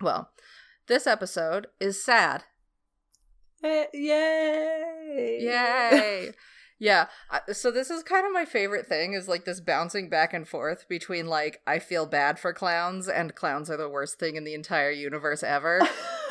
Well, this episode is sad. Eh, yay! Yay! yeah. So this is kind of my favorite thing is like this bouncing back and forth between like I feel bad for clowns and clowns are the worst thing in the entire universe ever.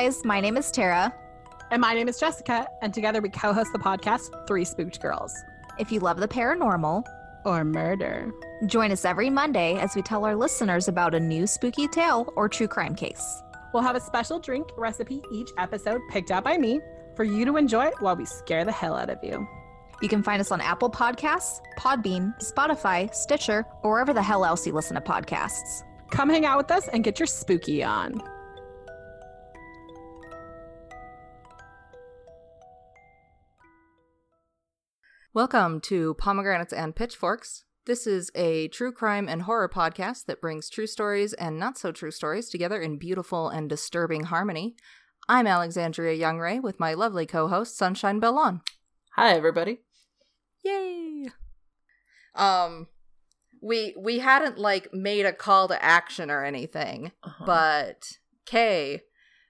guys, my name is Tara. and my name is Jessica, and together we co host the podcast Three Spooked Girls. If you love the paranormal, Or murder. join us every Monday as we tell our listeners about a new spooky tale or true crime case. We'll have a special drink recipe each episode picked out by me for you to enjoy while we scare the hell out of you. You can find us on Apple Podcasts, Podbean, Spotify, Stitcher, or wherever the hell else you listen to podcasts. Come hang out with us and get your spooky on. Welcome to Pomegranates and Pitchforks. This is a true crime and horror podcast that brings true stories and not so true stories together in beautiful and disturbing harmony. I'm Alexandria Youngray with my lovely co-host Sunshine Bellon. Hi, everybody. Yay! Um we we hadn't like made a call to action or anything, Uh-huh. but Kay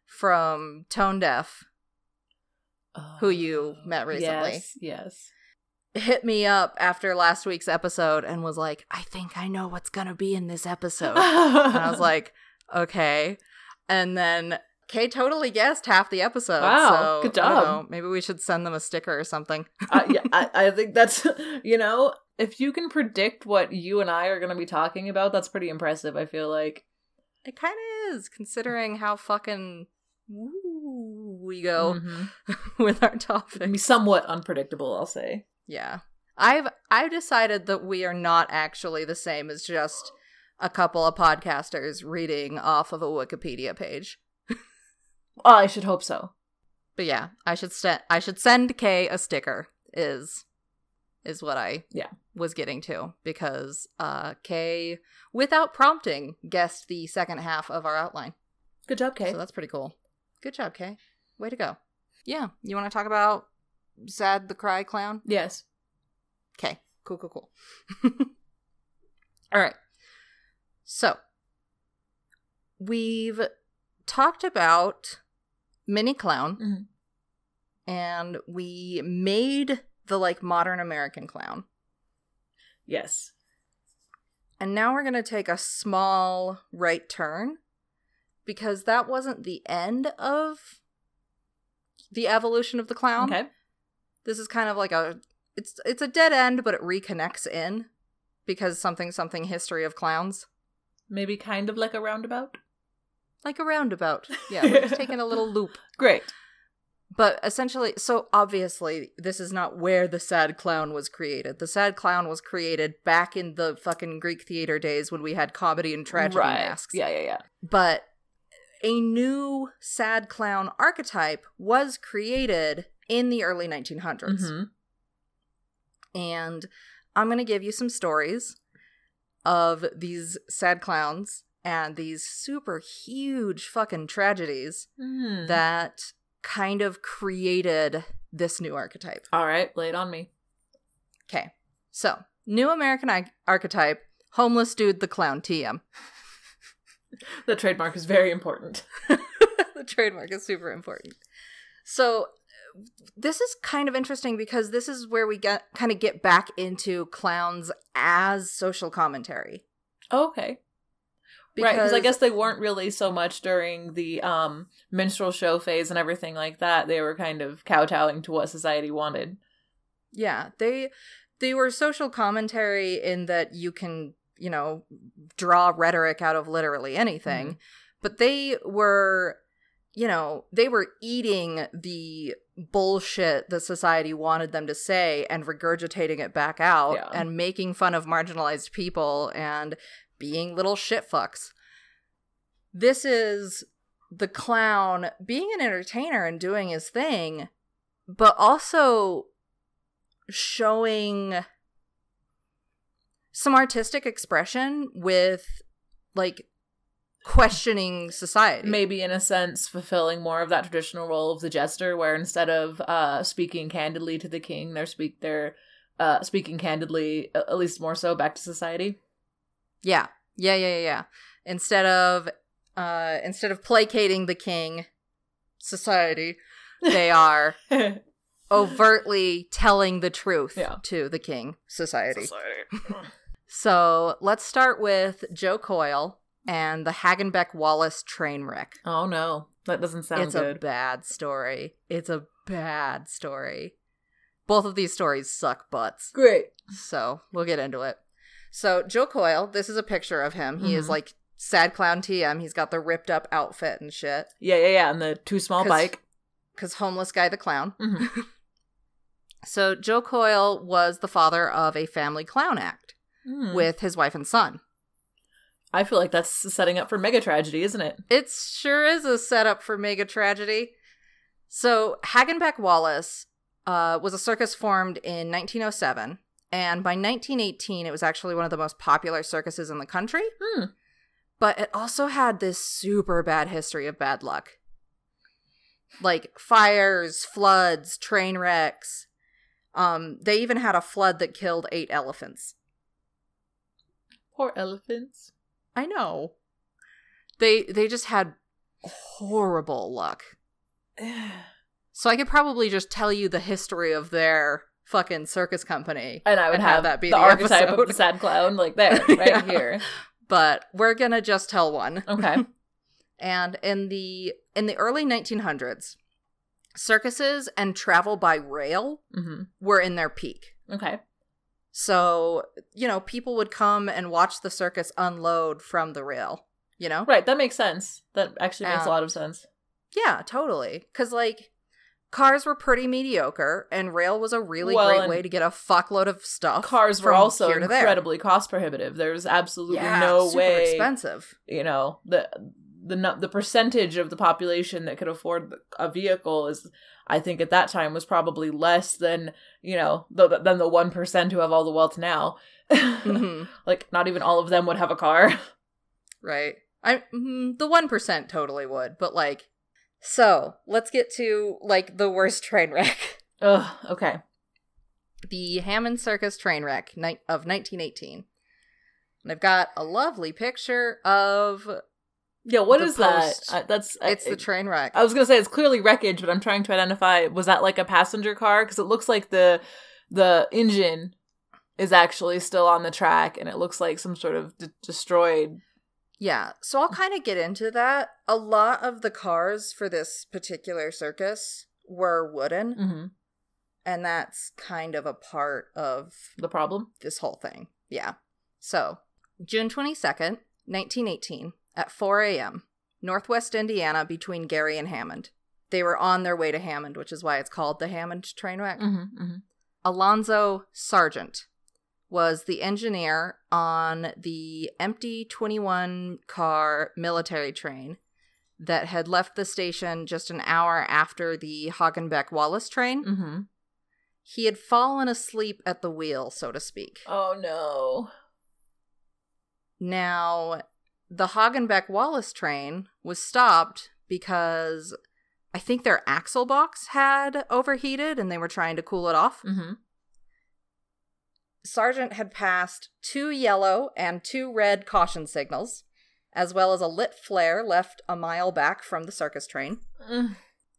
from Tone Deaf, who you met recently, Yes, yes. Hit me up after last week's episode and was like, I think I know what's gonna be in this episode. and I was like, okay. And then Kay totally guessed half the episode. Wow, so, good job. know, maybe we should send them a sticker or something. uh, yeah, I, I think that's you know, if you can predict what you and I are going to be talking about, that's pretty impressive. I feel like. It kind of is, considering how fucking woo we go Mhm. with our I mean, somewhat unpredictable, I'll say. Yeah, I've I've decided that we are not actually the same as just a couple of podcasters reading off of a Wikipedia page. Oh, I should hope so. But yeah, I should st- I should send Kay a sticker. Is is what I Yeah. was getting to because uh Kay without prompting guessed the second half of our outline. Good job, Kay. So that's pretty cool. Good job, Kay. Way to go. Yeah, you want to talk about Sad the Cry Clown? yes. Okay, cool, cool, cool. All right. So, we've talked about Mini Clown, Mhm. and we made the like modern American clown. Yes. And now we're going to take a small right turn because that wasn't the end of the evolution of the clown. Okay. This is kind of like a it's it's a dead end but it reconnects in because something something history of clowns. Maybe kind of like a roundabout. Like a roundabout. Yeah, we're just taking a little loop. Great. But essentially, so obviously, this is not where the sad clown was created. The sad clown was created back in the fucking Greek theater days when we had comedy and tragedy right. masks. Yeah, yeah, yeah. But a new sad clown archetype was created in the early 1900s. Mhm. And I'm going to give you some stories of these sad clowns and these super huge fucking tragedies Mhm. that kind of created this new archetype. All right, lay it on me. Okay. So, new American I- archetype homeless dude the clown TM. The trademark is very important. the trademark is super important. So, this is kind of interesting because this is where we get kind of get back into clowns as social commentary. Okay. right, because I guess they weren't really so much during the um minstrel show phase and everything like that. They were kind of kowtowing to what society wanted. Yeah, they they were social commentary in that you can, you know, draw rhetoric out of literally anything. But they were, you know, they were eating the bullshit that society wanted them to say and regurgitating it back out Yeah. and making fun of marginalized people and being little shit fucks. This is the clown being an entertainer and doing his thing, but also showing some artistic expression with like questioning society. Maybe in a sense fulfilling more of that traditional role of the jester where instead of uh speaking candidly to the king, they're speak they're uh speaking candidly at least more so back to society. Yeah. Yeah, yeah, yeah, yeah. Instead of uh instead of placating the king society, they are overtly telling the truth Yeah. to the king society. society. So let's start with Joe Coyle and the Hagenbeck Wallace train wreck. oh no. That doesn't sound it's a bad story. It's a bad story. Both of these stories suck butts. Great. So we'll get into it. So Joe Coyle, this is a picture of him. He is Mhm. like sad clown TM. He's got the ripped up outfit and shit. Yeah, yeah, yeah. And the too small 'Cause- bike. Cause homeless guy the clown. Mhm. So Joe Coyle was the father of a family clown act Hmm. with his wife and son. I feel like that's setting up for mega tragedy, isn't it? It sure is a setup for mega tragedy. So Hagenbeck Wallace uh, was a circus formed in 1907, and by 1918, it was actually one of the most popular circuses in the country. Hmm. But it also had this super bad history of bad luck, like fires, floods, train wrecks. Um, they even had a flood that killed eight elephants. Poor elephants. I know. They they just had horrible luck. So I could probably just tell you the history of their fucking circus company. And I would And have, that be the, the archetype of episode. the sad clown, like there, right Yeah. here. But we're gonna just tell one. Okay. And in the in the early 1900s, circuses and travel by rail hmm were in their peak. Okay. So, you know, people would come and watch the circus unload from the rail, you know? Right, that makes sense. That actually makes a Um, lot of sense. Yeah, totally. Cuz like cars were pretty mediocre and rail was a really Well, great way to get a fuckload of stuff. Cars were also to there. incredibly cost prohibitive. There's absolutely yeah, no super way, expensive. you know, the the the percentage of the population that could afford a vehicle is I think at that time was probably less than, you know, the, than the 1% who have all the wealth now. Mhm. like not even all of them would have a car. Right. I mm, the 1% totally would, but like so, let's get to like the worst train wreck. Ugh, okay. the Hammond Circus train wreck ni- of 1918. And I've got a lovely picture of Yeah, what is post- that? I, that's I- it's the train wreck. I was gonna say it's clearly wreckage, but I'm trying to identify was that like a passenger car because it looks like the the engine is actually still on the track, and it looks like some sort of d- destroyed. Yeah, so I'll kind of get into that. A lot of the cars for this particular circus were wooden, hmm and that's kind of a part of The problem. this whole thing. Yeah. So, June 22nd, 1918, at 4 a.m., Northwest Indiana between Gary and Hammond. They were on their way to Hammond, which is why it's called the Hammond train wreck. hmm hmm Alonzo Sargent was the engineer on the empty 21 car military train that had left the station just an hour after the Hagenbeck Wallace train. hmm He had fallen asleep at the wheel, so to speak. Oh no. Now, the Hagenbeck Wallace train was stopped because I think their axle box had overheated and they were trying to cool it off. hmm Sargent had passed two yellow and two red caution signals, as well as a lit flare left a mile back from the circus train. Mm.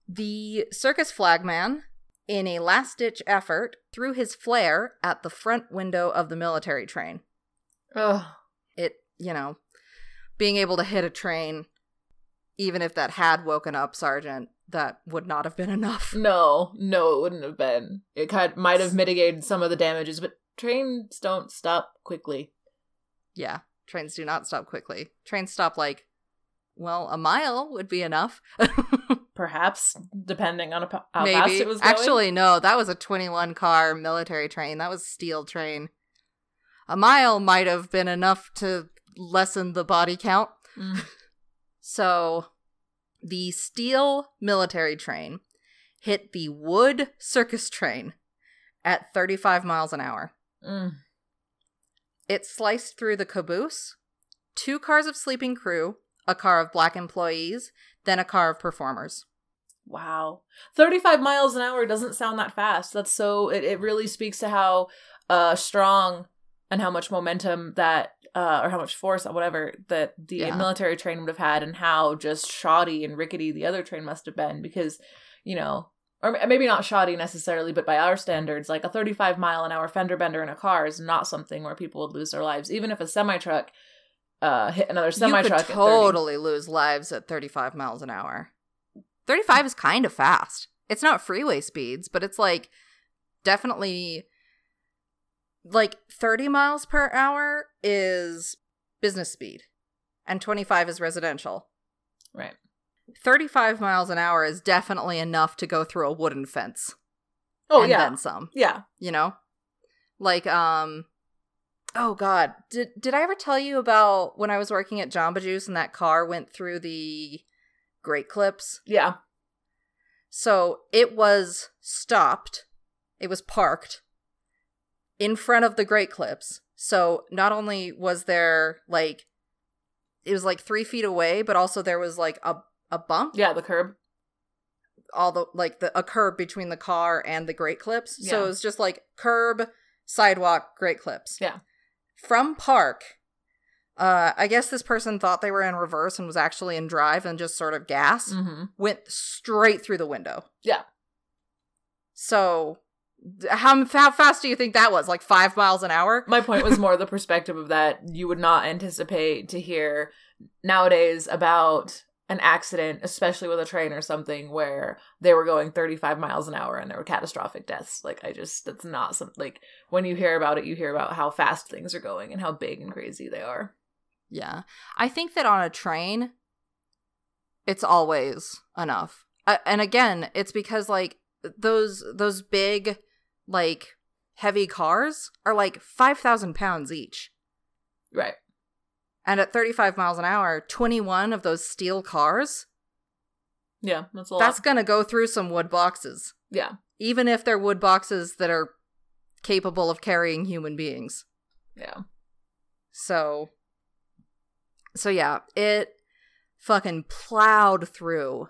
The circus flagman, in a last ditch effort, threw his flare at the front window of the military train. Ugh. It, you know, being able to hit a train, even if that had woken up Sargent, that would not have been enough. No, no, it wouldn't have been. It kind might have mitigated some of the damages, but trains don't stop quickly. Yeah, trains do not stop quickly. Trains stop like, well, a mile would be enough. Perhaps, depending on a, how Maybe. fast it was going. Actually, no, that was a 21 car military train. That was steel train. A mile might have been enough to lessen the body count. Mm. So, the steel military train hit the wood circus train at 35 miles an hour. Mm. It sliced through the caboose, two cars of sleeping crew, a car of black employees, then a car of performers. Wow. 35 miles an hour doesn't sound that fast. That's so, it, it really speaks to how uh, strong and how much momentum that, uh, or how much force, or whatever, that the Yeah. military train would have had and how just shoddy and rickety the other train must have been because, you know, or maybe not shoddy necessarily, but by our standards, like a 35 mile an hour fender bender in a car is not something where people would lose their lives. Even if a semi truck uh, hit another semi you truck could totally lose lives at 35 miles an hour. 35 is kind of fast. It's not freeway speeds, but it's like definitely like 30 miles per hour is business speed and 25 is residential. Right. 35 miles an hour is definitely enough to go through a wooden fence. Oh, and yeah. then some. yeah. you know like um oh god did did i ever tell you about when i was working at jamba juice and that car went through the great clips Yeah. so it was stopped it was parked in front of the great clips so not only was there like it was like three feet away but also there was like a a bump Yeah, the curb. all the like the a curb between the car and the great clips. So it was just like curb, sidewalk, great clips. Yeah. From park, uh I guess this person thought they were in reverse and was actually in drive and just sort of gas Mm-hmm. went straight through the window. Yeah. So how how fast do you think that was? Like 5 miles an hour? My point was more the perspective of that you would not anticipate to hear nowadays about an accident, especially with a train or something, where they were going 35 miles an hour and there were catastrophic deaths. Like, I just, that's not something, like, when you hear about it, you hear about how fast things are going and how big and crazy they are. Yeah. I think that on a train, it's always enough. Uh, and again, it's because like those those big, like heavy cars are like five thousand pounds each, Right. and at thirty five miles an hour, twenty one of those steel cars Yeah, that's a lot. that's gonna go through some wood boxes, yeah. even if they're wood boxes that are capable of carrying human beings. Yeah. So so yeah, it fucking plowed through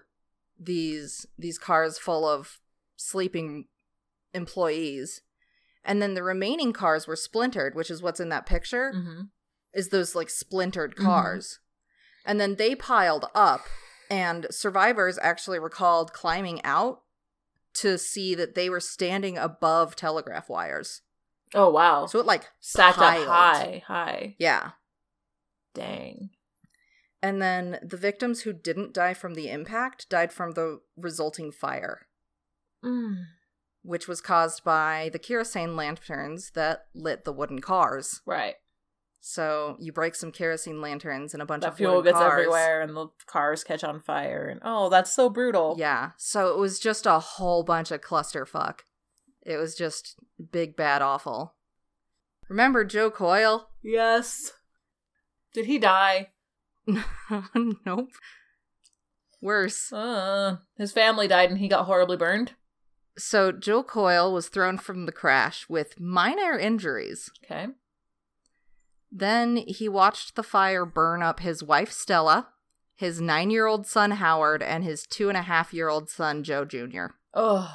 these these cars full of sleeping employees. And then the remaining cars were splintered, which is what's in that picture, Mm-hmm. is those like splintered Mhm. cars. And then they piled up and survivors actually recalled climbing out to see that they were standing above telegraph wires. Oh, wow. So it like Stacked piled. up high, high. Yeah. Dang. And then the victims who didn't die from the impact died from the resulting fire, Mm. Which was caused by the kerosene lanterns that lit the wooden cars. Right. So you break some kerosene lanterns and a bunch The of fuel gets cars. everywhere and the cars catch on fire. And oh, that's so brutal. Yeah. So it was just a whole bunch of clusterfuck. It was just big, bad, awful. Remember Joe Coyle? Yes. Did he die? nope. Worse. Uh, his family died and he got horribly burned. So Joe Coyle was thrown from the crash with minor injuries. Okay. Then he watched the fire burn up his wife Stella, his nine year old son Howard, and his two and a half year old son Joe Jr. Oh.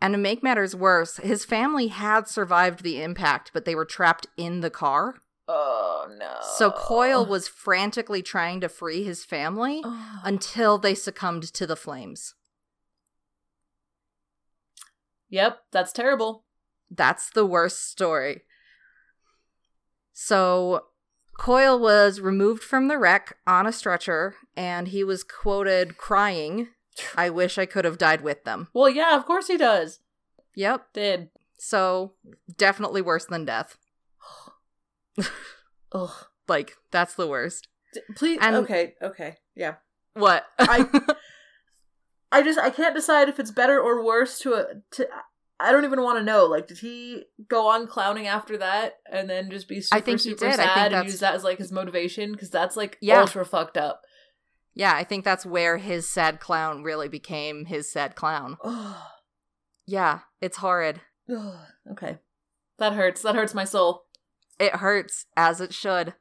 And to make matters worse, his family had survived the impact, but they were trapped in the car. Oh no. So Coyle was frantically trying to free his family Oh. until they succumbed to the flames. Yep, that's terrible. That's the worst story. So Coyle was removed from the wreck on a stretcher and he was quoted crying, I wish I could have died with them. Well, yeah, of course he does. Yep. Did. So definitely worse than death. Ugh. Like, that's the worst. D- please. And- okay. Okay. Yeah. What? I- I just I can't decide if it's better or worse to a to. I don't even want to know. Like, did he go on clowning after that and then just be super I think he super did. I think sad and use that as like his motivation? Because that's like Yeah. ultra fucked up. Yeah, I think that's where his sad clown really became his sad clown. Yeah, it's horrid. okay. That hurts. That hurts my soul. It hurts, as it should.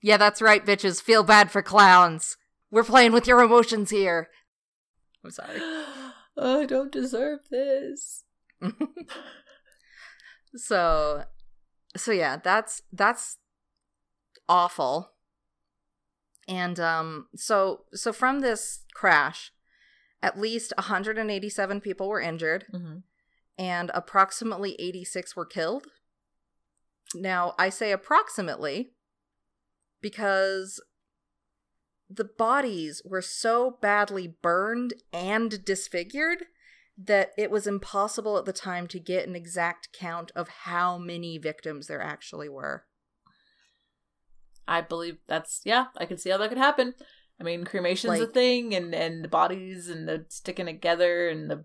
Yeah, that's right, bitches. Feel bad for clowns. We're playing with your emotions here. I'm sorry. I don't deserve this. so so yeah, that's that's awful. And um so so from this crash, at least 187 people were injured Mm-hmm. and approximately 86 were killed. Now, I say approximately because the bodies were so badly burned and disfigured that it was impossible at the time to get an exact count of how many victims there actually were. I believe that's yeah. I can see how that could happen. I mean, cremation's a thing, and and the bodies and the sticking together and the.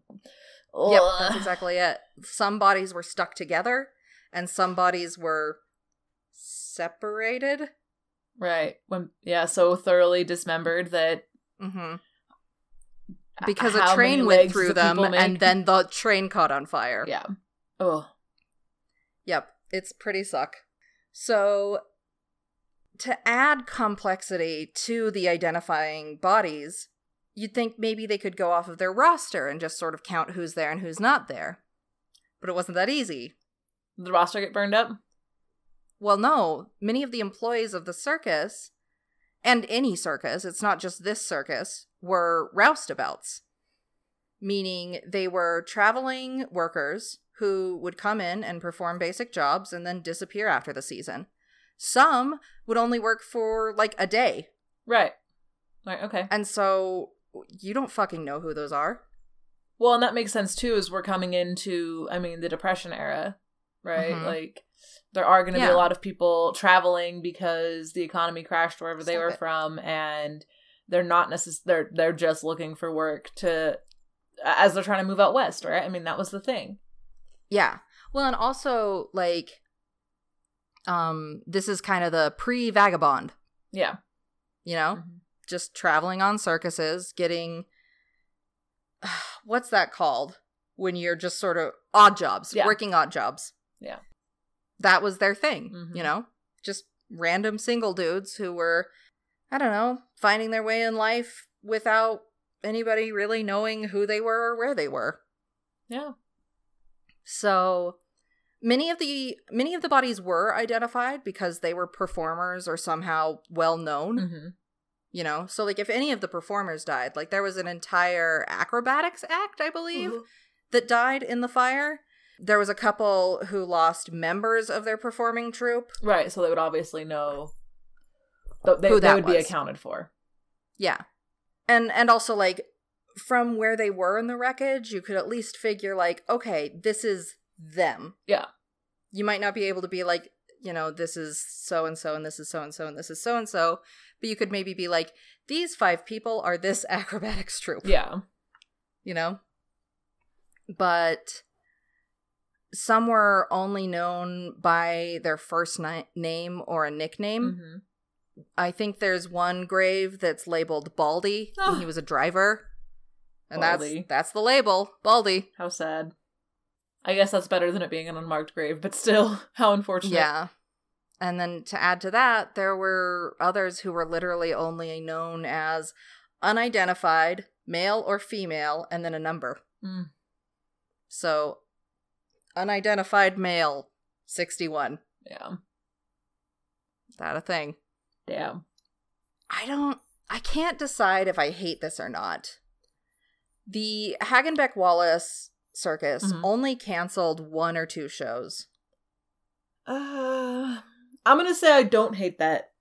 Yep, Ugh. that's exactly it. Some bodies were stuck together and some bodies were separated. Right. When yeah, so thoroughly dismembered that Mhm. Because a train went through them and then the train caught on fire. yeah. Oh, Yep, it's pretty suck. So, to add complexity to the identifying bodies, you'd think maybe they could go off of their roster and just sort of count who's there and who's not there. But it wasn't that easy. Did the roster get burned up? Well, no, many of the employees of the circus, and any circus, it's not just this circus, were roustabouts. Meaning they were traveling workers who would come in and perform basic jobs and then disappear after the season. Some would only work for like a day. Right. Right. Okay. And so you don't fucking know who those are. Well, and that makes sense too, as we're coming into, I mean, the Depression era, right? Mhm. Like, there are going to be a lot of people traveling because the economy crashed wherever they were it. from, and they're not necess- they're they're just looking for work to as they're trying to move out west, right? I mean, that was the thing. Yeah. Well, and also like um this is kind of the pre-vagabond, Yeah. you know? Just traveling on circuses, getting what's that called? When you're just sort of odd jobs, Yeah. working odd jobs. Yeah. That was their thing, Mhm. you know? Just random single dudes who were I don't know, finding their way in life without anybody really knowing who they were or where they were. Yeah. So many of the many of the bodies were identified because they were performers or somehow well known, hmm you know. So like if any of the performers died, like there was an entire acrobatics act, I believe, that died in the fire. There was a couple who lost members of their performing troupe. Right. So they would obviously know. They, Who they that would be accounted for. Yeah. And and also like from where they were in the wreckage, you could at least figure like, okay, this is them. Yeah. You might not be able to be like, you know, this is so and so and this is so and so and this is so and so, but you could maybe be like, these five people are this acrobatics troupe. Yeah. You know? But some were only known by their first ni- name or a nickname. hmm I think there's one grave that's labeled Baldy. Oh. he was a driver. And Baldy. that's that's the label, Baldy. How sad. I guess that's better than it being an unmarked grave, but still, how unfortunate. Yeah. And then to add to that, there were others who were literally only known as unidentified, male or female, and then a number. Mm. So unidentified male, 61. Yeah. Is that a thing? Damn. I don't I can't decide if I hate this or not. The Hagenbeck Wallace circus Mhm. only canceled one or two shows. Uh, I'm gonna say I don't hate that.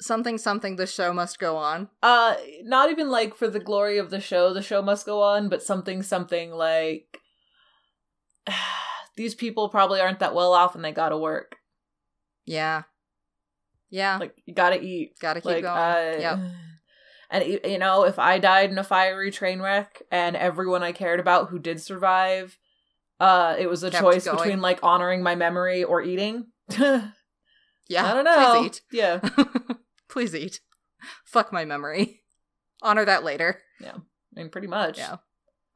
Something something the show must go on. Uh, not even like for the glory of the show, the show must go on, but something, something like these people probably aren't that well off and they gotta work. Yeah. Yeah. Like, you gotta eat. Gotta keep like, going. uh, Yep. And you know, if I died in a fiery train wreck and everyone I cared about who did survive, uh, it was a Kept choice going. between like honoring my memory or eating. Yeah. I don't know. Please eat. Yeah. please eat. Fuck my memory. honor that later. Yeah. I mean, pretty much. Yeah.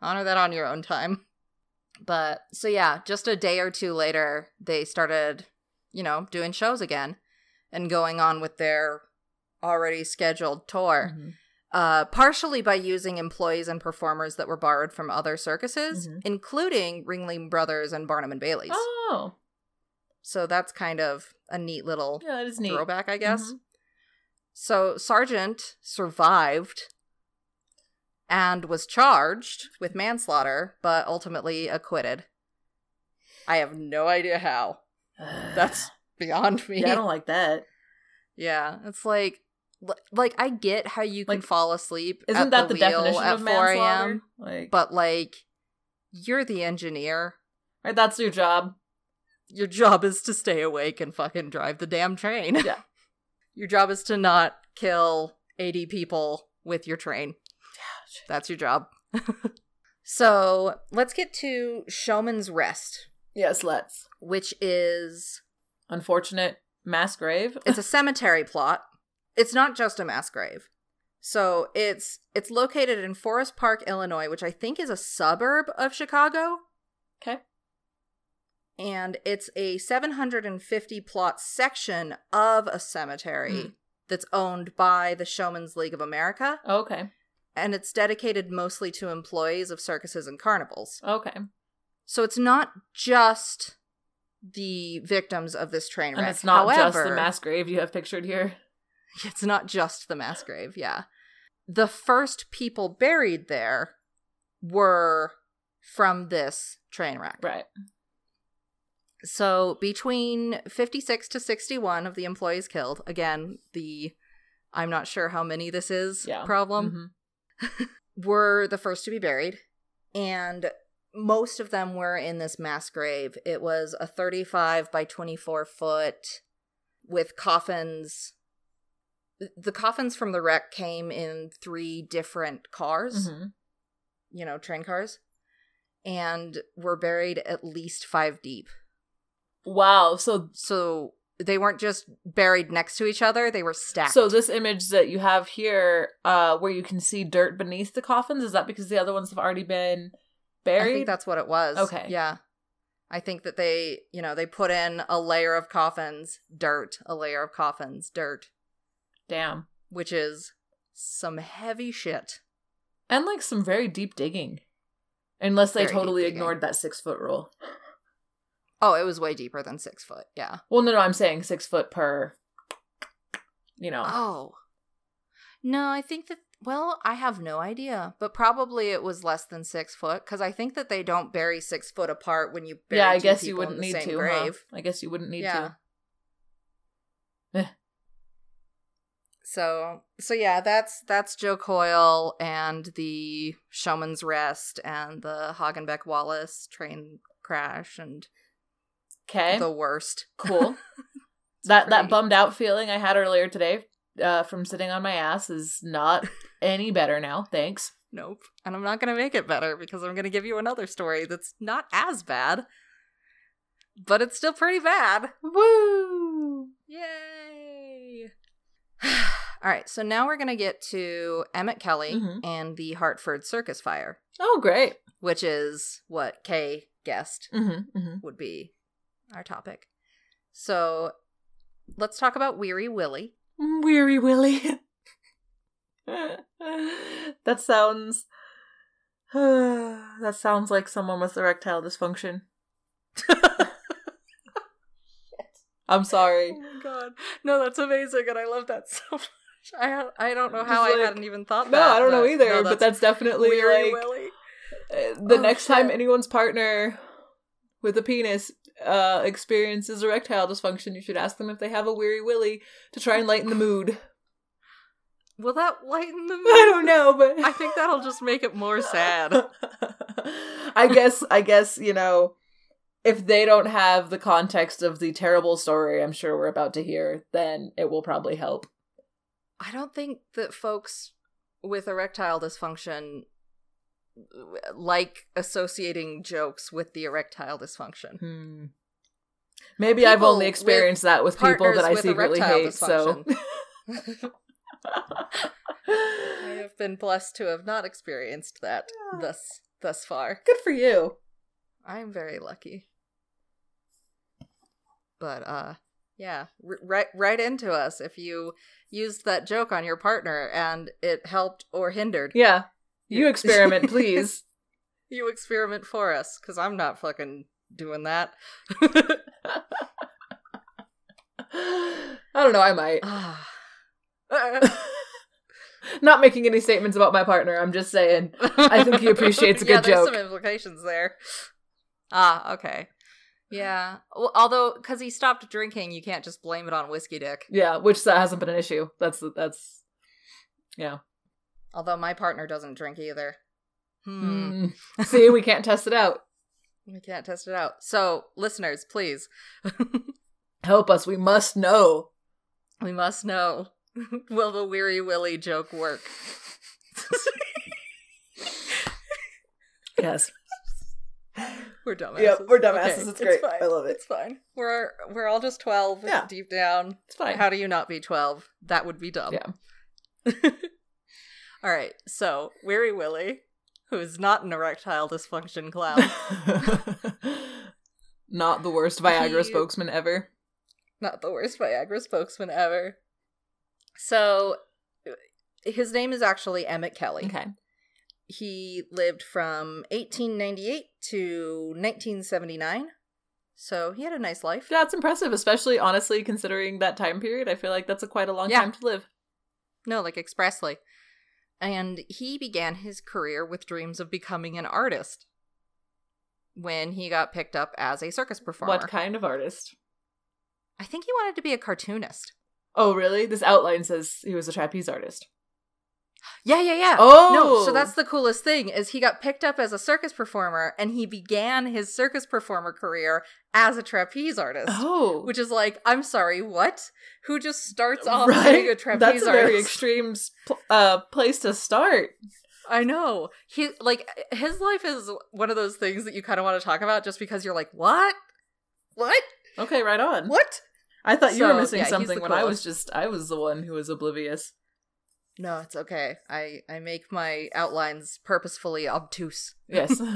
Honor that on your own time. But so yeah, just a day or two later, they started, you know, doing shows again and going on with their already scheduled tour. Mhm. Uh, partially by using employees and performers that were borrowed from other circuses, Mhm. including Ringling Brothers and Barnum and Bailey's. Oh, So that's kind of a neat little yeah, that is neat. throwback, I guess. Mhm. So Sargent survived and was charged with manslaughter, but ultimately acquitted. I have no idea how. That's beyond me. yeah, I don't like that. Yeah, it's like, like I get how you can Like, fall asleep. Isn't at that the, the, definition at of 4 a.m., manslaughter? Like, But like, you're the engineer. right, that's your job. Your job is to stay awake and fucking drive the damn train. Yeah. your job is to not kill 80 people with your train. That's your job. so let's get to Showmen's Rest, Yes, let's. which is Unfortunate mass grave. it's a cemetery plot. It's not just a mass grave. So it's it's located in Forest Park, Illinois, which I think is a suburb of Chicago. okay. and it's a 750 plot section of a cemetery Mm. that's owned by the Showmen's League of America, Okay. And it's dedicated mostly to employees of circuses and carnivals. Okay. So it's not just the victims of this train wreck. And it's not just the mass grave you have pictured here. It's not just the mass grave, yeah. The first people buried there were from this train wreck. Right. So between 56 to 61 of the employees killed, again, the I'm not sure how many this is Yeah. problem, Mhm. were the first to be buried. And most of them were in this mass grave. It was a 35 by 24 foot with coffins. The coffins from the wreck came in three different cars, Mhm. you know, train cars, and were buried at least five deep. Wow. So So they weren't just buried next to each other, they were stacked. so this image that you have here, uh, where you can see dirt beneath the coffins, is that because the other ones have already been I buried? think that's what it was. Okay. Yeah. I think that they, you know, they put in a layer of coffins, dirt, a layer of coffins, dirt, Damn. which is some heavy shit. And like some very deep digging. Unless they Very totally ignored that six foot rule. Oh, it was way deeper than six foot. Yeah. Well, no, no, I'm saying six foot per. You know. Oh. No, I think that, well, I have no idea, but probably it was less than six foot because I think that they don't bury six foot apart when you bury yeah, I guess you wouldn't the need to. grave. Huh? I guess you wouldn't need yeah. to. Eh. So so yeah, that's that's Joe Coyle and the Showmen's Rest and the Hagenbeck Wallace train crash and Okay. the worst. Cool. that that bummed out feeling I had earlier today uh, from sitting on my ass is not any better now. Thanks. Nope. And I'm not gonna make it better because I'm gonna give you another story that's not as bad. But it's still pretty bad. Woo! Yay! All right, so now we're going to get to Emmett Kelly Mhm. and the Hartford Circus Fire, Oh, great. which is what Kay guessed Mm-hmm, mm-hmm. would be our topic. So let's talk about Weary Willie. Weary Willie. that sounds. that sounds like someone with erectile dysfunction. I'm sorry. Oh my god. No, that's amazing, and I love that so much. I I don't know how Just I hadn't even thought that. No, that. I don't know either, no, but that's definitely Weary like Willie. uh, the Oh, next time anyone's partner with a penis uh experiences erectile dysfunction, you should ask them if they have a weary willy to try and lighten the mood. Will that lighten the mood? I don't know, but I think that'll just make it more sad. I guess I guess, you know, if they don't have the context of the terrible story I'm sure we're about to hear, then it will probably help. I don't think that folks with erectile dysfunction like associating jokes with the erectile dysfunction. Hmm. Maybe I've People only with experienced that with people that I secretly hate, so. I have been blessed to have not experienced that Yeah. thus thus far. Good for you. I'm very lucky. But uh yeah, r- right right into us if you used that joke on your partner and it helped or hindered. Yeah. You experiment, please. You experiment for us cuz I'm not fucking doing that. I don't know, I might. Ah. Not making any statements about my partner. I'm just saying. I think he appreciates a good yeah, there's joke. some implications there. Ah, okay. Yeah. Well, although, because he stopped drinking, you can't just blame it on whiskey dick. Yeah, which that hasn't been an issue. That's that's yeah. Although my partner doesn't drink either. Hmm. Hmm. See, we can't test it out. We can't test it out. So, listeners, please, Help us. We must know. we must know will the Weary Willie joke work? Yes. We're dumbasses. Yep, we're dumbasses. It's great. fine. I love it. It's fine. We're we're all just twelve Yeah. deep down. It's fine. How do you not be twelve? That would be dumb. Yeah. All right. So Weary Willie, who is not an erectile dysfunction clown, Not the worst Viagra He- spokesman ever. not the worst Viagra spokesman ever. So his name is actually Emmett Kelly. Okay. He lived from 1898 to 1979. So he had a nice life. That's impressive, especially honestly considering that time period. I feel like that's a quite a long Yeah. time to live. No, like expressly. And he began his career with dreams of becoming an artist when he got picked up as a circus performer. What kind of artist? I think he wanted to be a cartoonist. Oh, really? This outline says he was a trapeze artist. Yeah, yeah, yeah. Oh! No, so that's the coolest thing is he got picked up as a circus performer and he began his circus performer career as a trapeze artist. Oh, Which is like, I'm sorry, what? Who just starts off being a trapeze That's a artist? very extreme uh, place to start. I know. He like his life is one of those things that you kind of want to talk about just because you're like, what? What? Okay, right on. What? I thought you were missing yeah, something when I was just I was the one who was oblivious. No, it's okay. I I make my outlines purposefully obtuse. Yes.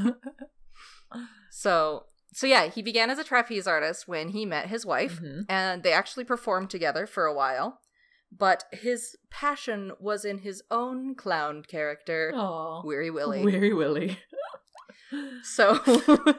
So so yeah, he began as a trapeze artist when he met his wife, Mhm. and they actually performed together for a while. But his passion was in his own clown character, Aw. Weary Willie. Weary Willie. So,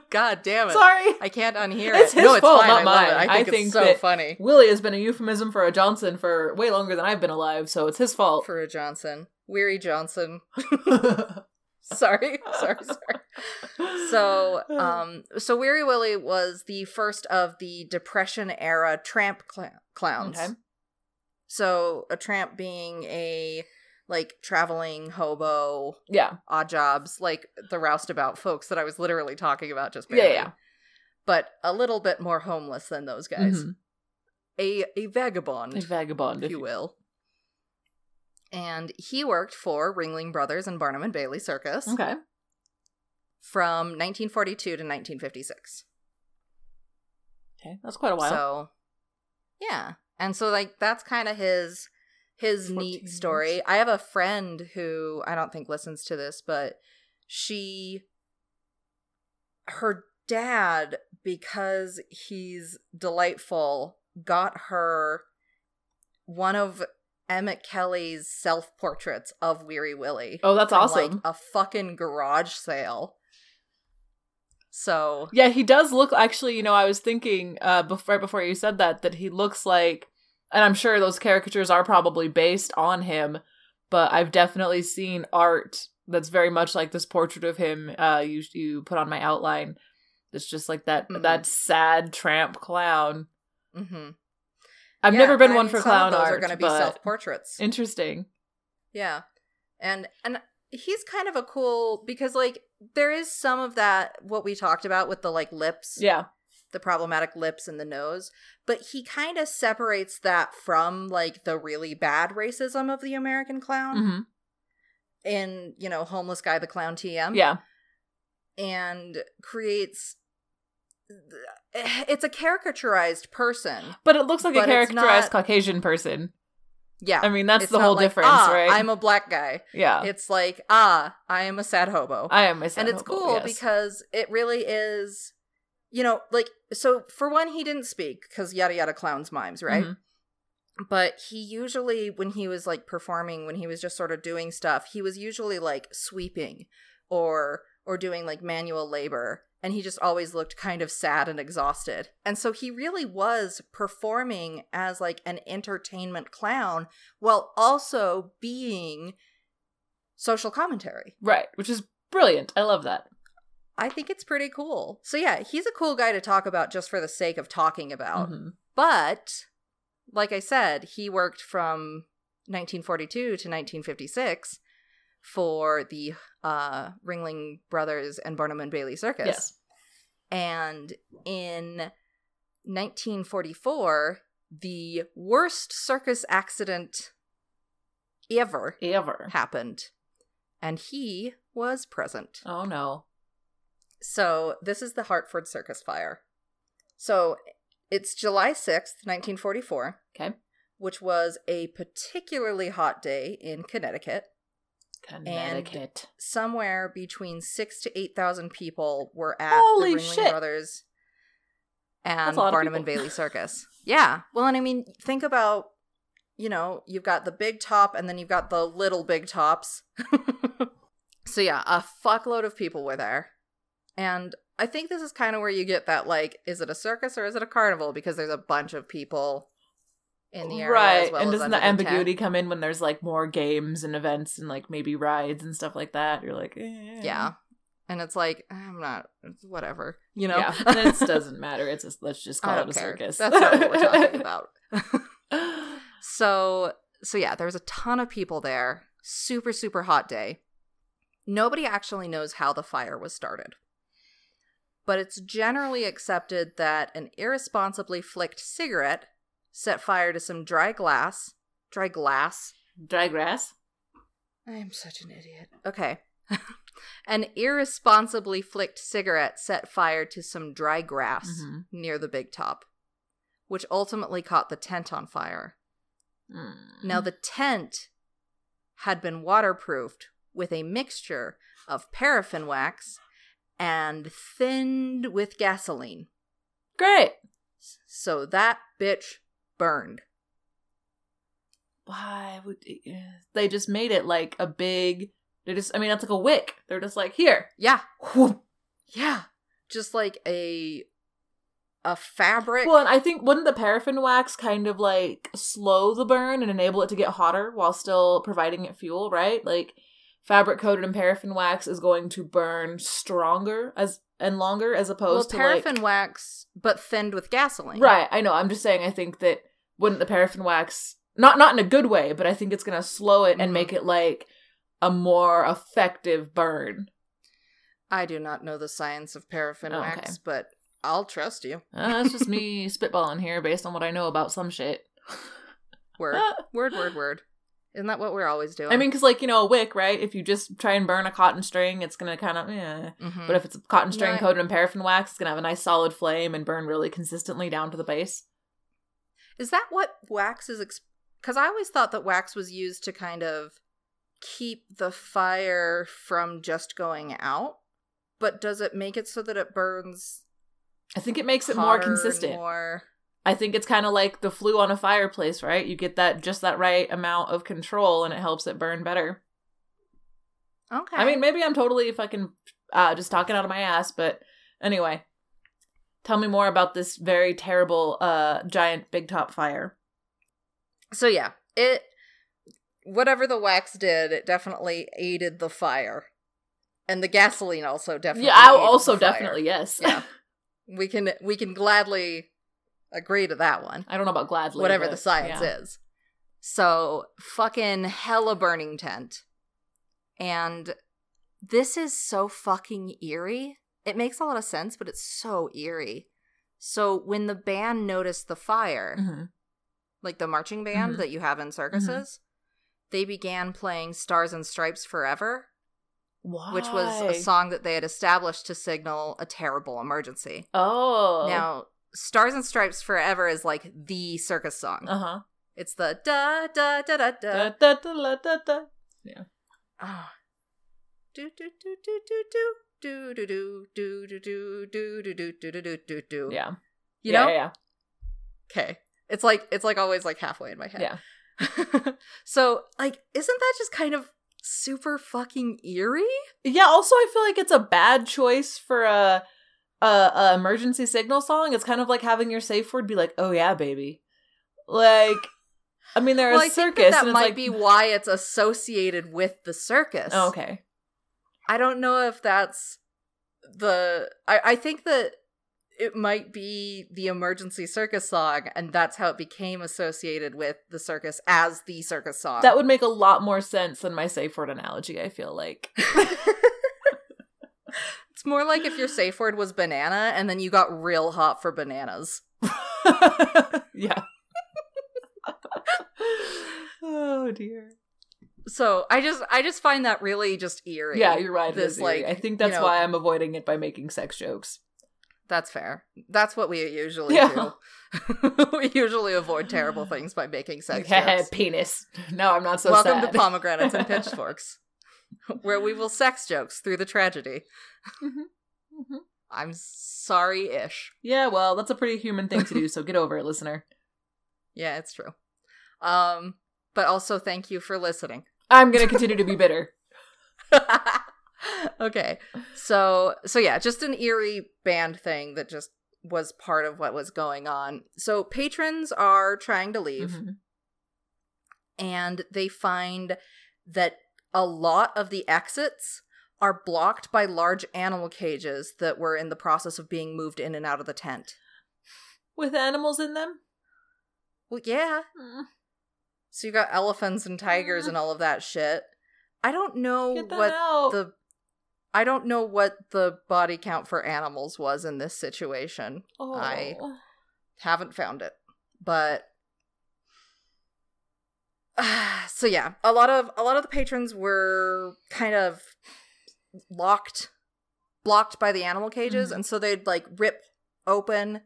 god damn it. Sorry. I can't unhear It's it. his no, it's fault, fine. not I mine. I I think, think it's so funny Willie has been a euphemism for a Johnson for way longer than I've been alive, so it's his fault. for a Johnson. Weary Johnson. sorry, sorry, sorry. So, um, so Weary Willie was the first of the Depression era tramp cl- clowns. Okay. So, a tramp being a like traveling hobo, Yeah. odd jobs, like the roustabout folks that I was literally talking about just Yeah, barely. yeah. But a little bit more homeless than those guys. Mhm. A a vagabond, A vagabond, if you will. And he worked for Ringling Brothers and Barnum and Bailey Circus Okay. from 1942 to 1956. Okay. That's quite a while. So, yeah, and so like that's kind of his his 14 neat story. I have a friend who I don't think listens to this, but she her dad because he's delightful got her one of Emmett Kelly's self portraits of Weary Willie. oh, that's awesome. Like a fucking garage sale. So Yeah, he does look. Actually, you know, I was thinking uh, bef- right before you said that that he looks like, and I'm sure those caricatures are probably based on him, but I've definitely seen art that's very much like this portrait of him. Uh, you you put on my outline. It's just like that Mhm. that sad tramp clown. Mm-hmm. I've Yeah, never been I one mean, for clown art, are going to be self portraits. interesting. Yeah. And and he's kind of a cool because like there is some of that what we talked about with the like lips, Yeah, the problematic lips and the nose, but he kind of separates that from like the really bad racism of the American clown hmm in, you know, homeless guy the clown TM yeah, and creates it's a caricaturized person. but it looks like a it's characterized not- Caucasian person. Yeah. I mean, that's the whole like, difference, ah, right? I'm a black guy. yeah. It's like, ah, I am a sad hobo. I am a sad and it's hobo, cool yes. because it really is, you know, like, so for one, he didn't speak because yada yada clowns mimes, right? Mhm. But he usually, when he was like performing, when he was just sort of doing stuff, he was usually like sweeping or or doing like manual labor and he just always looked kind of sad and exhausted. And so he really was performing as like an entertainment clown while also being social commentary. Right, which is brilliant. I love that. I think it's pretty cool. So yeah, he's a cool guy to talk about just for the sake of talking about. Mhm. But like I said, he worked from 1942 to 1956 for the uh, Ringling Brothers and Barnum and Bailey Circus. Yes. And in 1944, the worst circus accident ever Ever. happened. And he was present. Oh no. So this is the Hartford Circus Fire. So it's July 6th, 1944, Okay. which was a particularly hot day in Connecticut. Connecticut. Somewhere between six to 8,000 people were at Holy the Ringling shit. Brothers and That's a lot of Barnum and. Bailey Circus. yeah. Well, and I mean, think about, you know, you've got the big top and then you've got the little big tops. so yeah, a fuckload of people were there. And I think this is kind of where you get that like, is it a circus or is it a carnival? Because there's a bunch of people in the area. right. As well and doesn't the under tent. ambiguity come in when there's like more games and events and like maybe rides and stuff like that? You're like, eh. Yeah. And it's like, I'm not, whatever, you know? Yeah. It doesn't matter. It's just, let's just call it a care. circus. That's not what we're talking about. so, so yeah, there was a ton of people there. Super, super hot day. Nobody actually knows how the fire was started. But it's generally accepted that an irresponsibly flicked cigarette set fire to some dry glass. Dry glass? Dry grass. I am such an idiot. Okay. An irresponsibly flicked cigarette set fire to some dry grass Mhm. near the big top, which ultimately caught the tent on fire. Mm. Now, the tent had been waterproofed with a mixture of paraffin wax and thinned with gasoline. Great. So that bitch burned. Why would eh, they just made it like a big? They just, I mean, that's like a wick. They're just like here. Yeah, Whoop. yeah. Just like a a fabric. Well, and I think wouldn't the paraffin wax kind of like slow the burn and enable it to get hotter while still providing it fuel, right? Like fabric coated in paraffin wax is going to burn stronger as and longer as well, opposed to paraffin like wax, but thinned with gasoline. Right, I know. I'm just saying I think that wouldn't the paraffin wax not not in a good way, but I think it's going to slow it and Mhm. make it like a more effective burn. I do not know the science of paraffin Oh, wax, okay. but I'll trust you. Uh, that's just me spitballing here based on what I know about some shit. Word, word, word, word. Isn't that what we're always doing? I mean, because like you know, a wick, right? If you just try and burn a cotton string, it's gonna kind of, yeah. Mhm. But if it's a cotton string coated in paraffin wax, it's gonna have a nice solid flame and burn really consistently down to the base. Is that what wax is? Because I always thought that wax was used to kind of keep the fire from just going out. But does it make it so that it burns I think it makes it more consistent. More I think it's kind of like the flue on a fireplace, right? You get that just that right amount of control, and it helps it burn better. okay. I mean, maybe I'm totally fucking uh, just talking out of my ass, but anyway, tell me more about this very terrible uh giant big top fire. so yeah, it whatever the wax did, it definitely aided the fire, and the gasoline also definitely. yeah, I also definitely yes. Yeah, we can we can gladly agree to that one. I don't know about gladly, whatever the science yeah. is. So, fucking hella burning tent. And this is so fucking eerie. It makes a lot of sense, but it's so eerie. So, when the band noticed the fire, Mhm. like the marching band Mhm. that you have in circuses, they began playing Stars and Stripes Forever, Why? which was a song that they had established to signal a terrible emergency. Oh, Now, Stars and Stripes Forever is like the circus song. uh huh. It's the da da da da Da, da. da, da, da, da, da. Oh. Do do do do do do do do do do do do do do do do do do do. Yeah. You yeah, know? Yeah. Okay. It's like it's like always like halfway in my head. Yeah. so like isn't that just kind of super fucking eerie? Yeah, also I feel like it's a bad choice for a a, a emergency signal song. It's kind of like having your safe word be like, "Oh yeah, baby." Like I mean, they're well, a I think circus that, and that might like be why it's associated with the circus. Oh, okay. I don't know if that's the. I, I think that it might be the emergency circus song, and that's how it became associated with the circus as the circus song. That would make a lot more sense than my safe word analogy, I feel like. it's more like if your safe word was banana, and then you got real hot for bananas. yeah. oh dear. So I just, I just find that really just eerie. Yeah, you're right. This like, I think that's you know- why I'm avoiding it by making sex jokes. That's fair. That's what we usually Yeah. do. we usually avoid terrible things by making sex jokes. penis. No, I'm not so Welcome sad. to Pomegranates and Pitchforks, where we will sex jokes through the tragedy. Mhm. I'm sorry ish. Yeah, well, that's a pretty human thing to do, so get over it, listener. Yeah, it's true. Um, but also thank you for listening. I'm gonna continue to be bitter. okay. So so yeah, just an eerie band thing that just was part of what was going on. So patrons are trying to leave. Mhm. and they find that a lot of the exits are blocked by large animal cages that were in the process of being moved in and out of the tent. With animals in them? Well, yeah. Mm, So you got elephants and tigers Mm. and all of that shit. I don't know what out. the I don't know what the body count for animals was in this situation. oh. I- Haven't found it. But so yeah, a lot of a lot of the patrons were kind of locked blocked by the animal cages Mhm. and so they'd like rip open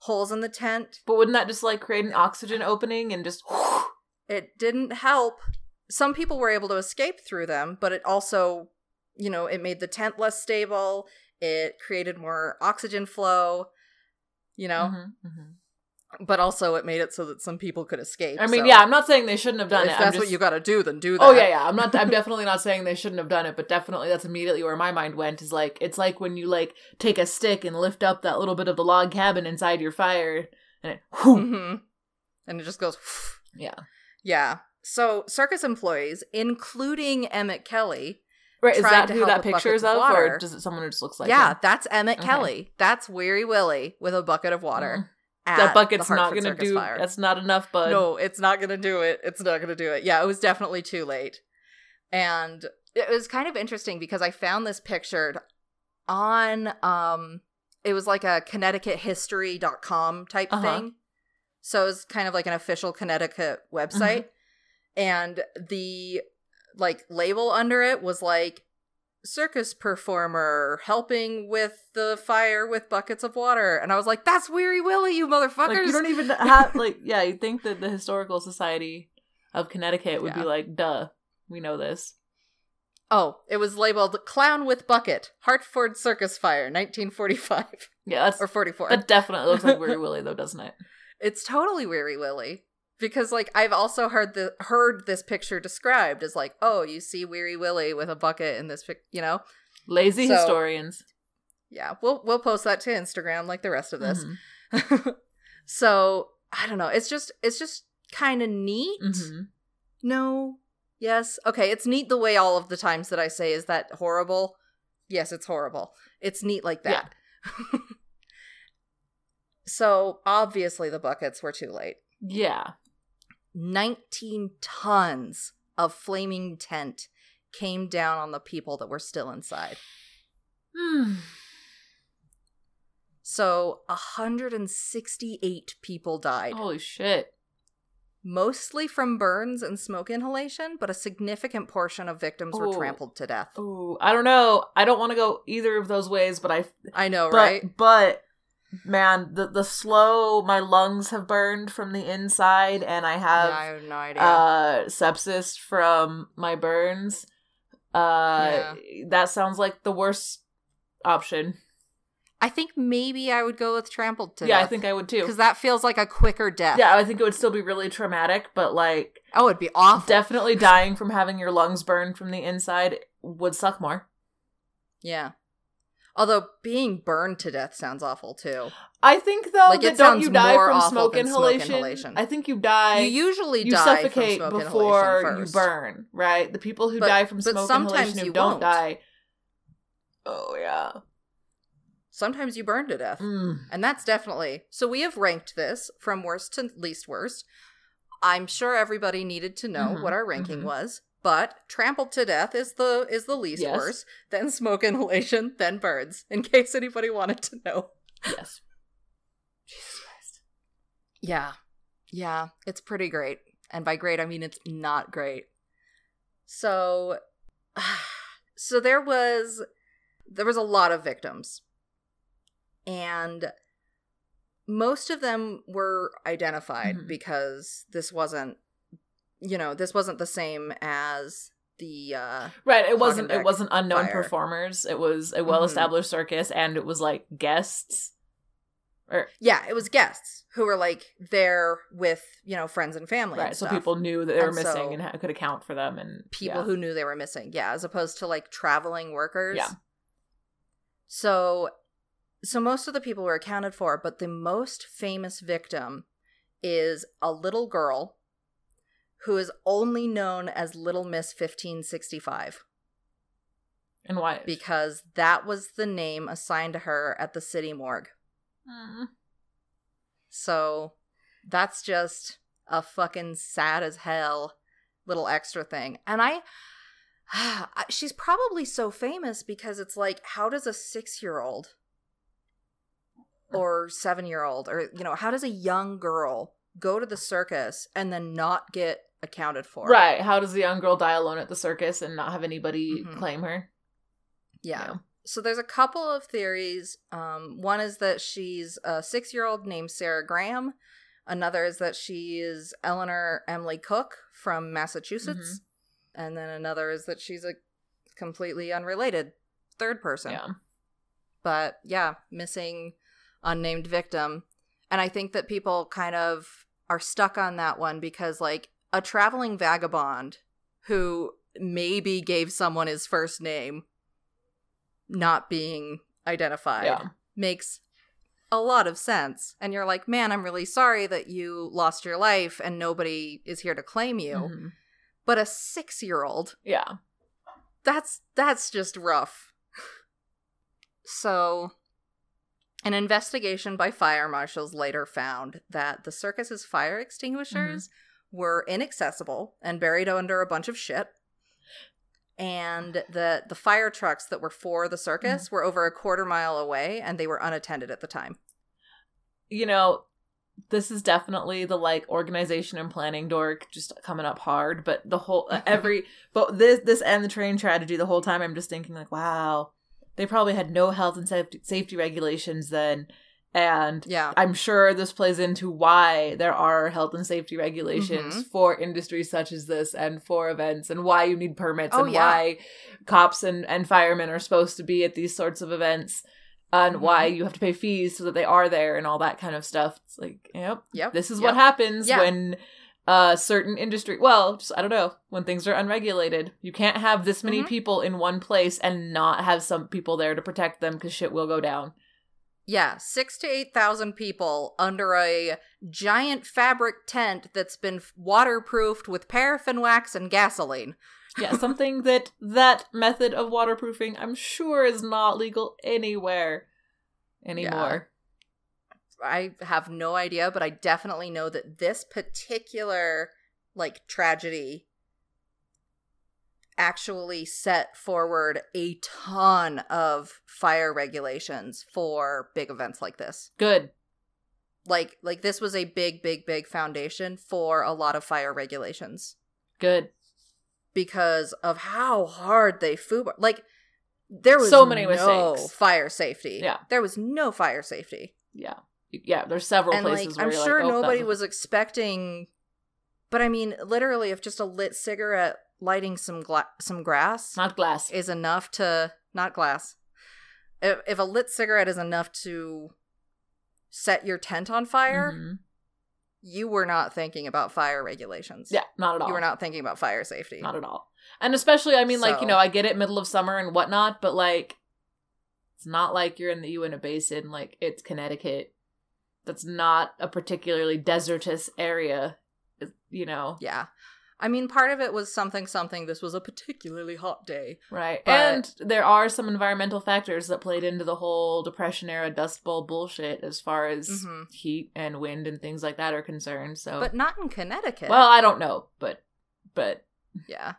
holes in the tent. But wouldn't that just like create an oxygen opening and just It didn't help. Some people were able to escape through them, but it also, you know, it made the tent less stable. It created more oxygen flow, you know, Mhm, mhm. But also it made it so that some people could escape. I mean, so yeah, I'm not saying they shouldn't have done if it. that's just, what you got to do, then do that. Oh yeah, yeah. I'm not. I'm definitely not saying they shouldn't have done it, but definitely that's immediately where my mind went. Is like it's like when you like take a stick and lift up that little bit of the log cabin inside your fire, and it, whew, hmm And it just goes, yeah, yeah. So circus employees, including Emmett Kelly, right. Is that who that picture is of, of or does it someone who just looks like yeah, him? that's Emmett Okay. Kelly. That's Weary Willie with a bucket of water. Mm. At that bucket's not gonna do. Fire. That's not enough, bud. No, it's not gonna do it. It's not gonna do it. Yeah, it was definitely too late. And it was kind of interesting because I found this pictured on um it was like a connecticuthistory.com type Uh-huh. thing. So it was kind of like an official Connecticut website. Mm-hmm. And the like label under it was like circus performer helping with the fire with buckets of water. And I was like, that's Weary Willie, you motherfuckers. like you don't even have like yeah. You think that the historical society of Connecticut would be like, duh, we know this. Oh, it was labeled Clown with Bucket, Hartford Circus Fire, 1945 Yeah, or 44. that definitely looks like Weary Willie though, doesn't it? it's totally Weary Willie because like I've also heard the heard this picture described as like, "Oh, you see Weary Willie with a bucket in this pic, you know?" Lazy So- historians. Yeah, we'll we'll post that to Instagram like the rest of this. Mhm. so, I don't know. It's just it's just kind of neat. Mhm. No. Yes. Okay, it's neat the way all of the times that I say is that horrible? Yes, it's horrible. It's neat like Yeah. that. so, obviously the buckets were too late. Yeah. 19 tons of flaming tent came down on the people that were still inside. Hmm. So, 168 people died. Holy shit. mostly from burns and smoke inhalation, but a significant portion of victims were trampled to death. Ooh, I don't know. I don't want to go either of those ways, but I I know, but right? but man, the the slow my lungs have burned from the inside and I have yeah, I have no idea. uh sepsis from my burns. Uh that sounds like the worst option. I think maybe I would go with trampled to yeah, death. I think I would too. because that feels like a quicker death. Yeah, I think it would still be really traumatic, but like Oh, it'd be awful. definitely dying from having your lungs burned from the inside would suck more. yeah. Although being burned to death sounds awful too. I think though Like, that don't you die from smoke than smoke inhalation? inhalation. I think you die. you usually you die suffocate from smoke before inhalation you burn, right? The people who But- die from smoke inhalation who you don't won't. die. Oh yeah. Sometimes you burn to death. Mm. And that's definitely. So we have ranked this from worst to least worst. I'm sure everybody needed to know Mhm, what our ranking mhm. was, but trampled to death is the is the least Yes. worst, then smoke inhalation, then birds, in case anybody wanted to know. Yes. Jesus Christ. Yeah. Yeah, it's pretty great. And by great I mean it's not great. So so there was there was a lot of victims. And most of them were identified Mhm. because this wasn't you know, this wasn't the same as the uh Right. It wasn't. It wasn't unknown fire. performers. It was a Mhm. well-established circus, and it was like guests. Or yeah, it was guests who were like there with, you know, friends and family. right, and so people knew that they were And missing so- and could account for them, and people yeah. who knew they were missing yeah as opposed to like traveling workers Yeah. so so most of the people were accounted for but the most famous victim is a little girl who is only known as little miss 1565 and why? because that was the name assigned to her at the city morgue Mm. so that's just a fucking sad as hell little extra thing. And I, she's probably so famous because it's like, how does a six year old or seven year old, or, you know, how does a young girl go to the circus and then not get accounted for? Right. How does the young girl die alone at the circus and not have anybody Mhm. claim her? Yeah. Yeah. So there's a couple of theories. Um, one is that she's a six year old named Sarah Graham. Another is that she is Eleanor Emily Cook from Massachusetts. And then another is that she's a completely unrelated third person. Yeah. But yeah, missing unnamed victim. And I think that people kind of are stuck on that one because, like, a traveling vagabond who maybe gave someone his first name not being identified Yeah. makes a lot of sense. And you're like, man, I'm really sorry that you lost your life and nobody is here to claim you. Mhm. But a six year old, Yeah. that's that's just rough. So an investigation by fire marshals later found that the circus's fire extinguishers were inaccessible and buried under a bunch of shit. And the the fire trucks that were for the circus were over a quarter mile away and they were unattended at the time. You know, this is definitely the like organization and planning dork just coming up hard, but the whole uh, every but this this and the train tragedy the whole time I'm just thinking like, wow, they probably had no health and safety safety regulations then and Yeah. I'm sure this plays into why there are health and safety regulations Mhm. for industries such as this and for events and why you need permits Oh, and yeah. why cops and, and firemen are supposed to be at these sorts of events and Mhm. why you have to pay fees so that they are there and all that kind of stuff. It's like, yep, Yep. this is yep. what happens Yeah. when uh certain industry well just i don't know when things are unregulated you can't have this many Mhm. people in one place and not have some people there to protect them because shit will go down Yeah, six to eight thousand people under a giant fabric tent that's been waterproofed with paraffin wax and gasoline. Yeah, something that that method of waterproofing I'm sure is not legal anywhere anymore. I have no idea, but I definitely know that this particular like tragedy actually set forward a ton of fire regulations for big events like this. Good. Like like this was a big big big foundation for a lot of fire regulations Good. because of how hard they foobar like there was So many no mistakes. fire safety. Yeah. There was no fire safety. Yeah. Yeah, there's several and places like where I'm sure like, oh, nobody was expecting but I mean literally if just a lit cigarette lighting some gla- some grass not glass. is enough to not glass. If if a lit cigarette is enough to set your tent on fire, Mhm. you were not thinking about fire regulations. Yeah, not at all. You were not thinking about fire safety. Not at all. And especially, I mean, like, you know, I get it middle of summer and whatnot, but like, it's not like you're in the Uinta Basin, like, it's Connecticut. That's not a particularly desertous area, you know? yeah. I mean, part of it was something something. This was a particularly hot day. Right. But- and there are some environmental factors that played into the whole Depression era Dust Bowl bullshit as far as Mhm. heat and wind and things like that are concerned. So, But not in Connecticut. well, I don't know, but, but, Yeah.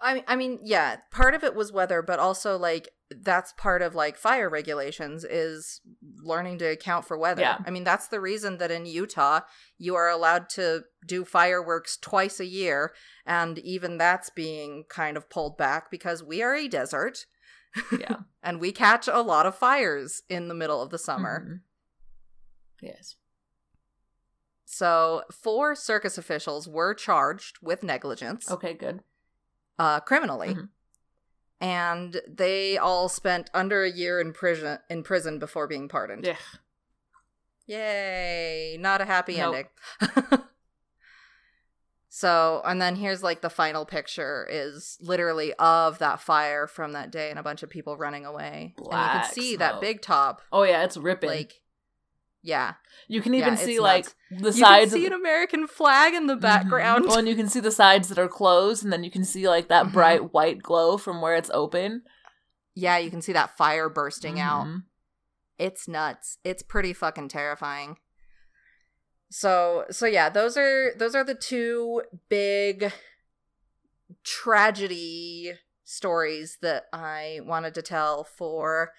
I mean, I mean, yeah, part of it was weather, but also like that's part of like fire regulations is learning to account for weather. Yeah. I mean, that's the reason that in Utah you are allowed to do fireworks twice a year and even that's being kind of pulled back because we are a desert yeah. and we catch a lot of fires in the middle of the summer. Mhm. Yes. So, four circus officials were charged with negligence. Okay, good. Uh, criminally, Mhm. and they all spent under a year in prison in prison before being pardoned. Yeah. Yay! Not a happy Nope. ending. so, and then here's like the final picture is literally of that fire from that day and a bunch of people running away, and you can see that big top, Oh yeah, it's ripping. like. Yeah, you can even yeah, see like nuts. the you sides. You can see an American flag in the Mhm. background. Well, and you can see the sides that are closed, and then you can see like that Mhm. bright white glow from where it's open. yeah, you can see that fire bursting out. Mhm. it's nuts it's pretty fucking terrifying so so yeah those are those are the two big tragedy stories that i wanted to tell for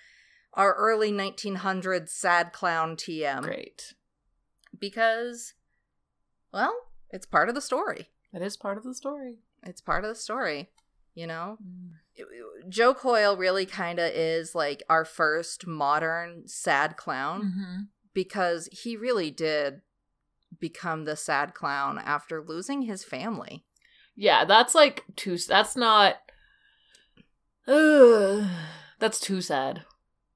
our early 1900s sad clown tm Great. because well it's part of the story It is part of the story. it's part of the story you know Mm. joe coyle really kind of is like our first modern sad clown Mhm. because he really did become the sad clown after losing his family. Yeah, that's like too. That's not. Ugh, that's too sad.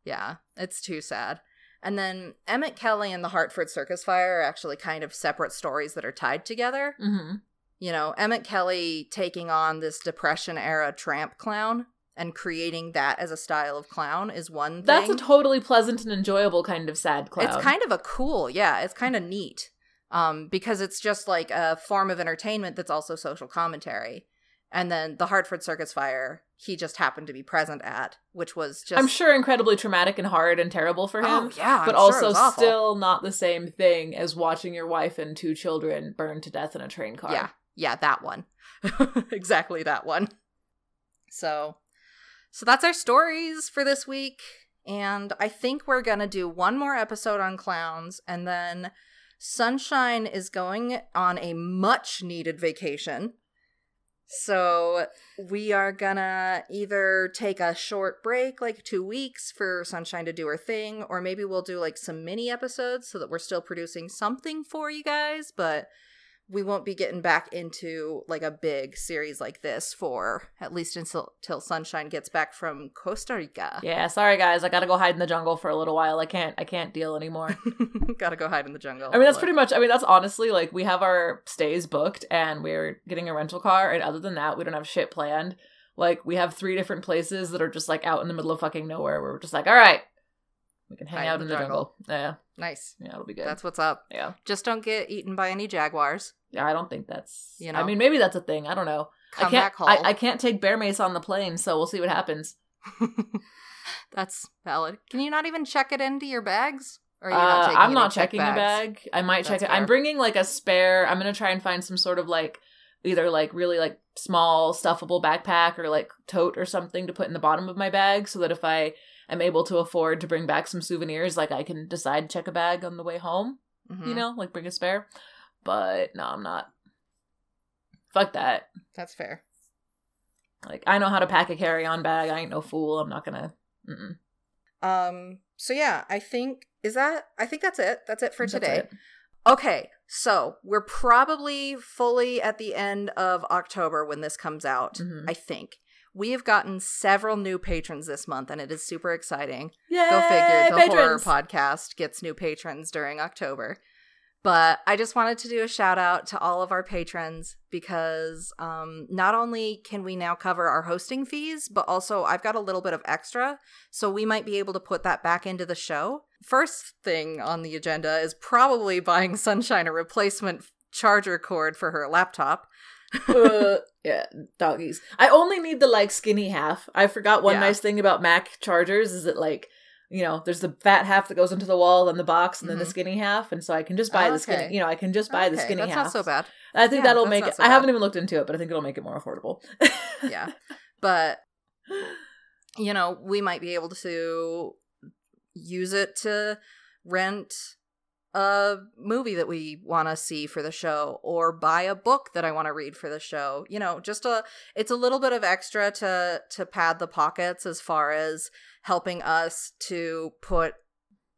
Yeah, it's too sad. And then Emmett Kelly and the Hartford Circus Fire are actually kind of separate stories that are tied together. hmm You know, Emmett Kelly taking on this Depression era tramp clown and creating that as a style of clown is one thing. That's a totally pleasant and enjoyable kind of sad clown. It's kind of a cool, yeah, it's kind of neat. Um, because it's just like a form of entertainment that's also social commentary. And then the Hartford Circus Fire, he just happened to be present at, which was just I'm sure incredibly traumatic and hard and terrible for oh, him. Oh yeah, I'm but sure it also awful. still not the same thing as watching your wife and two children burn to death in a train car. Yeah, yeah, that one. exactly that one. So, so that's our stories for this week, and I think we're gonna do one more episode on clowns, and then Sunshine is going on a much needed vacation. So we are gonna either take a short break, like two weeks, for Sunshine to do her thing, or maybe we'll do like some mini episodes so that we're still producing something for you guys, but we won't be getting back into like a big series like this for at least until, until Sunshine gets back from Costa Rica. Yeah, sorry guys, I gotta go hide in the jungle for a little while. I can't I can't deal anymore. Gotta go hide in the jungle. I mean that's Look. pretty much I mean that's honestly like we have our stays booked and we're getting a rental car and other than that we don't have shit planned. Like we have three different places that are just like out in the middle of fucking nowhere where we're just like, all right, we can hang Hide out in the the jungle. Yeah, nice. yeah, it'll be good. That's what's up. yeah, Just don't get eaten by any jaguars. yeah. I don't think that's. You know? I mean maybe that's a thing. I don't know. Come I can't. I, I can't take bear mace on the plane, so we'll see what happens. That's valid. Can you not even check it into your bags? Or are you Uh, I'm not checking the bag. I might check That's it. I'm bringing like a spare. I'm gonna try and find some sort of like either like really like small stuffable backpack or like tote or something to put in the bottom of my bag so that if I am able to afford to bring back some souvenirs, like I can decide to check a bag on the way home. Mhm. You know, like bring a spare. But no, I'm not. Fuck that. That's fair. Like I know how to pack a carry-on bag. I ain't no fool. I'm not gonna. Mm-mm. Um, so yeah, I think is that I think that's it. That's it for today. it. Okay, so we're probably fully at the end of October when this comes out. Mhm. I think we have gotten several new patrons this month, and it is super exciting. Yay, Go figure. The horror podcast gets new patrons during October. But I just wanted to do a shout out to all of our patrons because um, not only can we now cover our hosting fees, but also I've got a little bit of extra. So we might be able to put that back into the show. First thing on the agenda is probably buying Sunshine a replacement charger cord for her laptop. Uh, yeah, doggies. I only need the like skinny half. I forgot one Yeah. nice thing about Mac chargers is that like you know there's the fat half that goes into the wall and the box and then the Mhm. skinny half and so I can just buy the skinny you know I can just buy the skinny That's half. not so bad. I think Yeah, that'll make it. so I haven't even looked into it, but I think it'll make it more affordable. yeah. But you know, we might be able to use it to rent a movie that we want to see for the show or buy a book that I want to read for the show. You know, just a it's a little bit of extra to to pad the pockets as far as helping us to put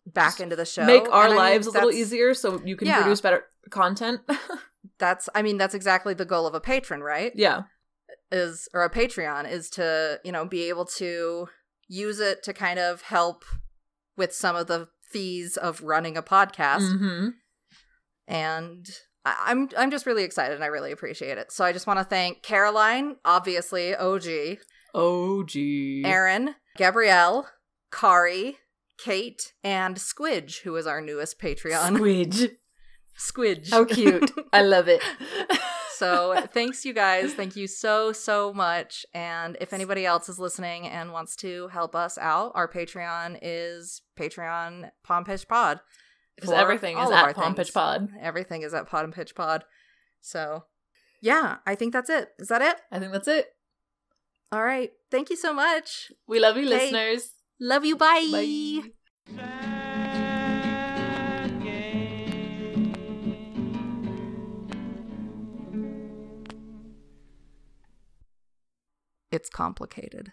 back Just into the show. make our And I mean, lives a little easier so you can Yeah. produce better content. That's I mean, that's exactly the goal of a patron, right? yeah. is or a Patreon is to, you know, be able to use it to kind of help with some of the fees of running a podcast. hmm And I- I'm I'm just really excited and I really appreciate it. So I just want to thank Caroline, obviously, OG, OG. Aaron, Gabrielle, Kari, Kate, and Squidge, who is our newest Patreon. Squidge. Squidge. How cute. I love it. So thanks, you guys. Thank you so, so much. And if anybody else is listening and wants to help us out, our Patreon is Patreon Pom Pitch Pod. Because everything is all of our at. Pitch Pod. Everything is at Pod and Pitch Pod. So yeah, I think that's it. Is that it? I think that's it. All right. Thank you so much. We love you, Okay. listeners. Love you. Bye. Bye. It's complicated.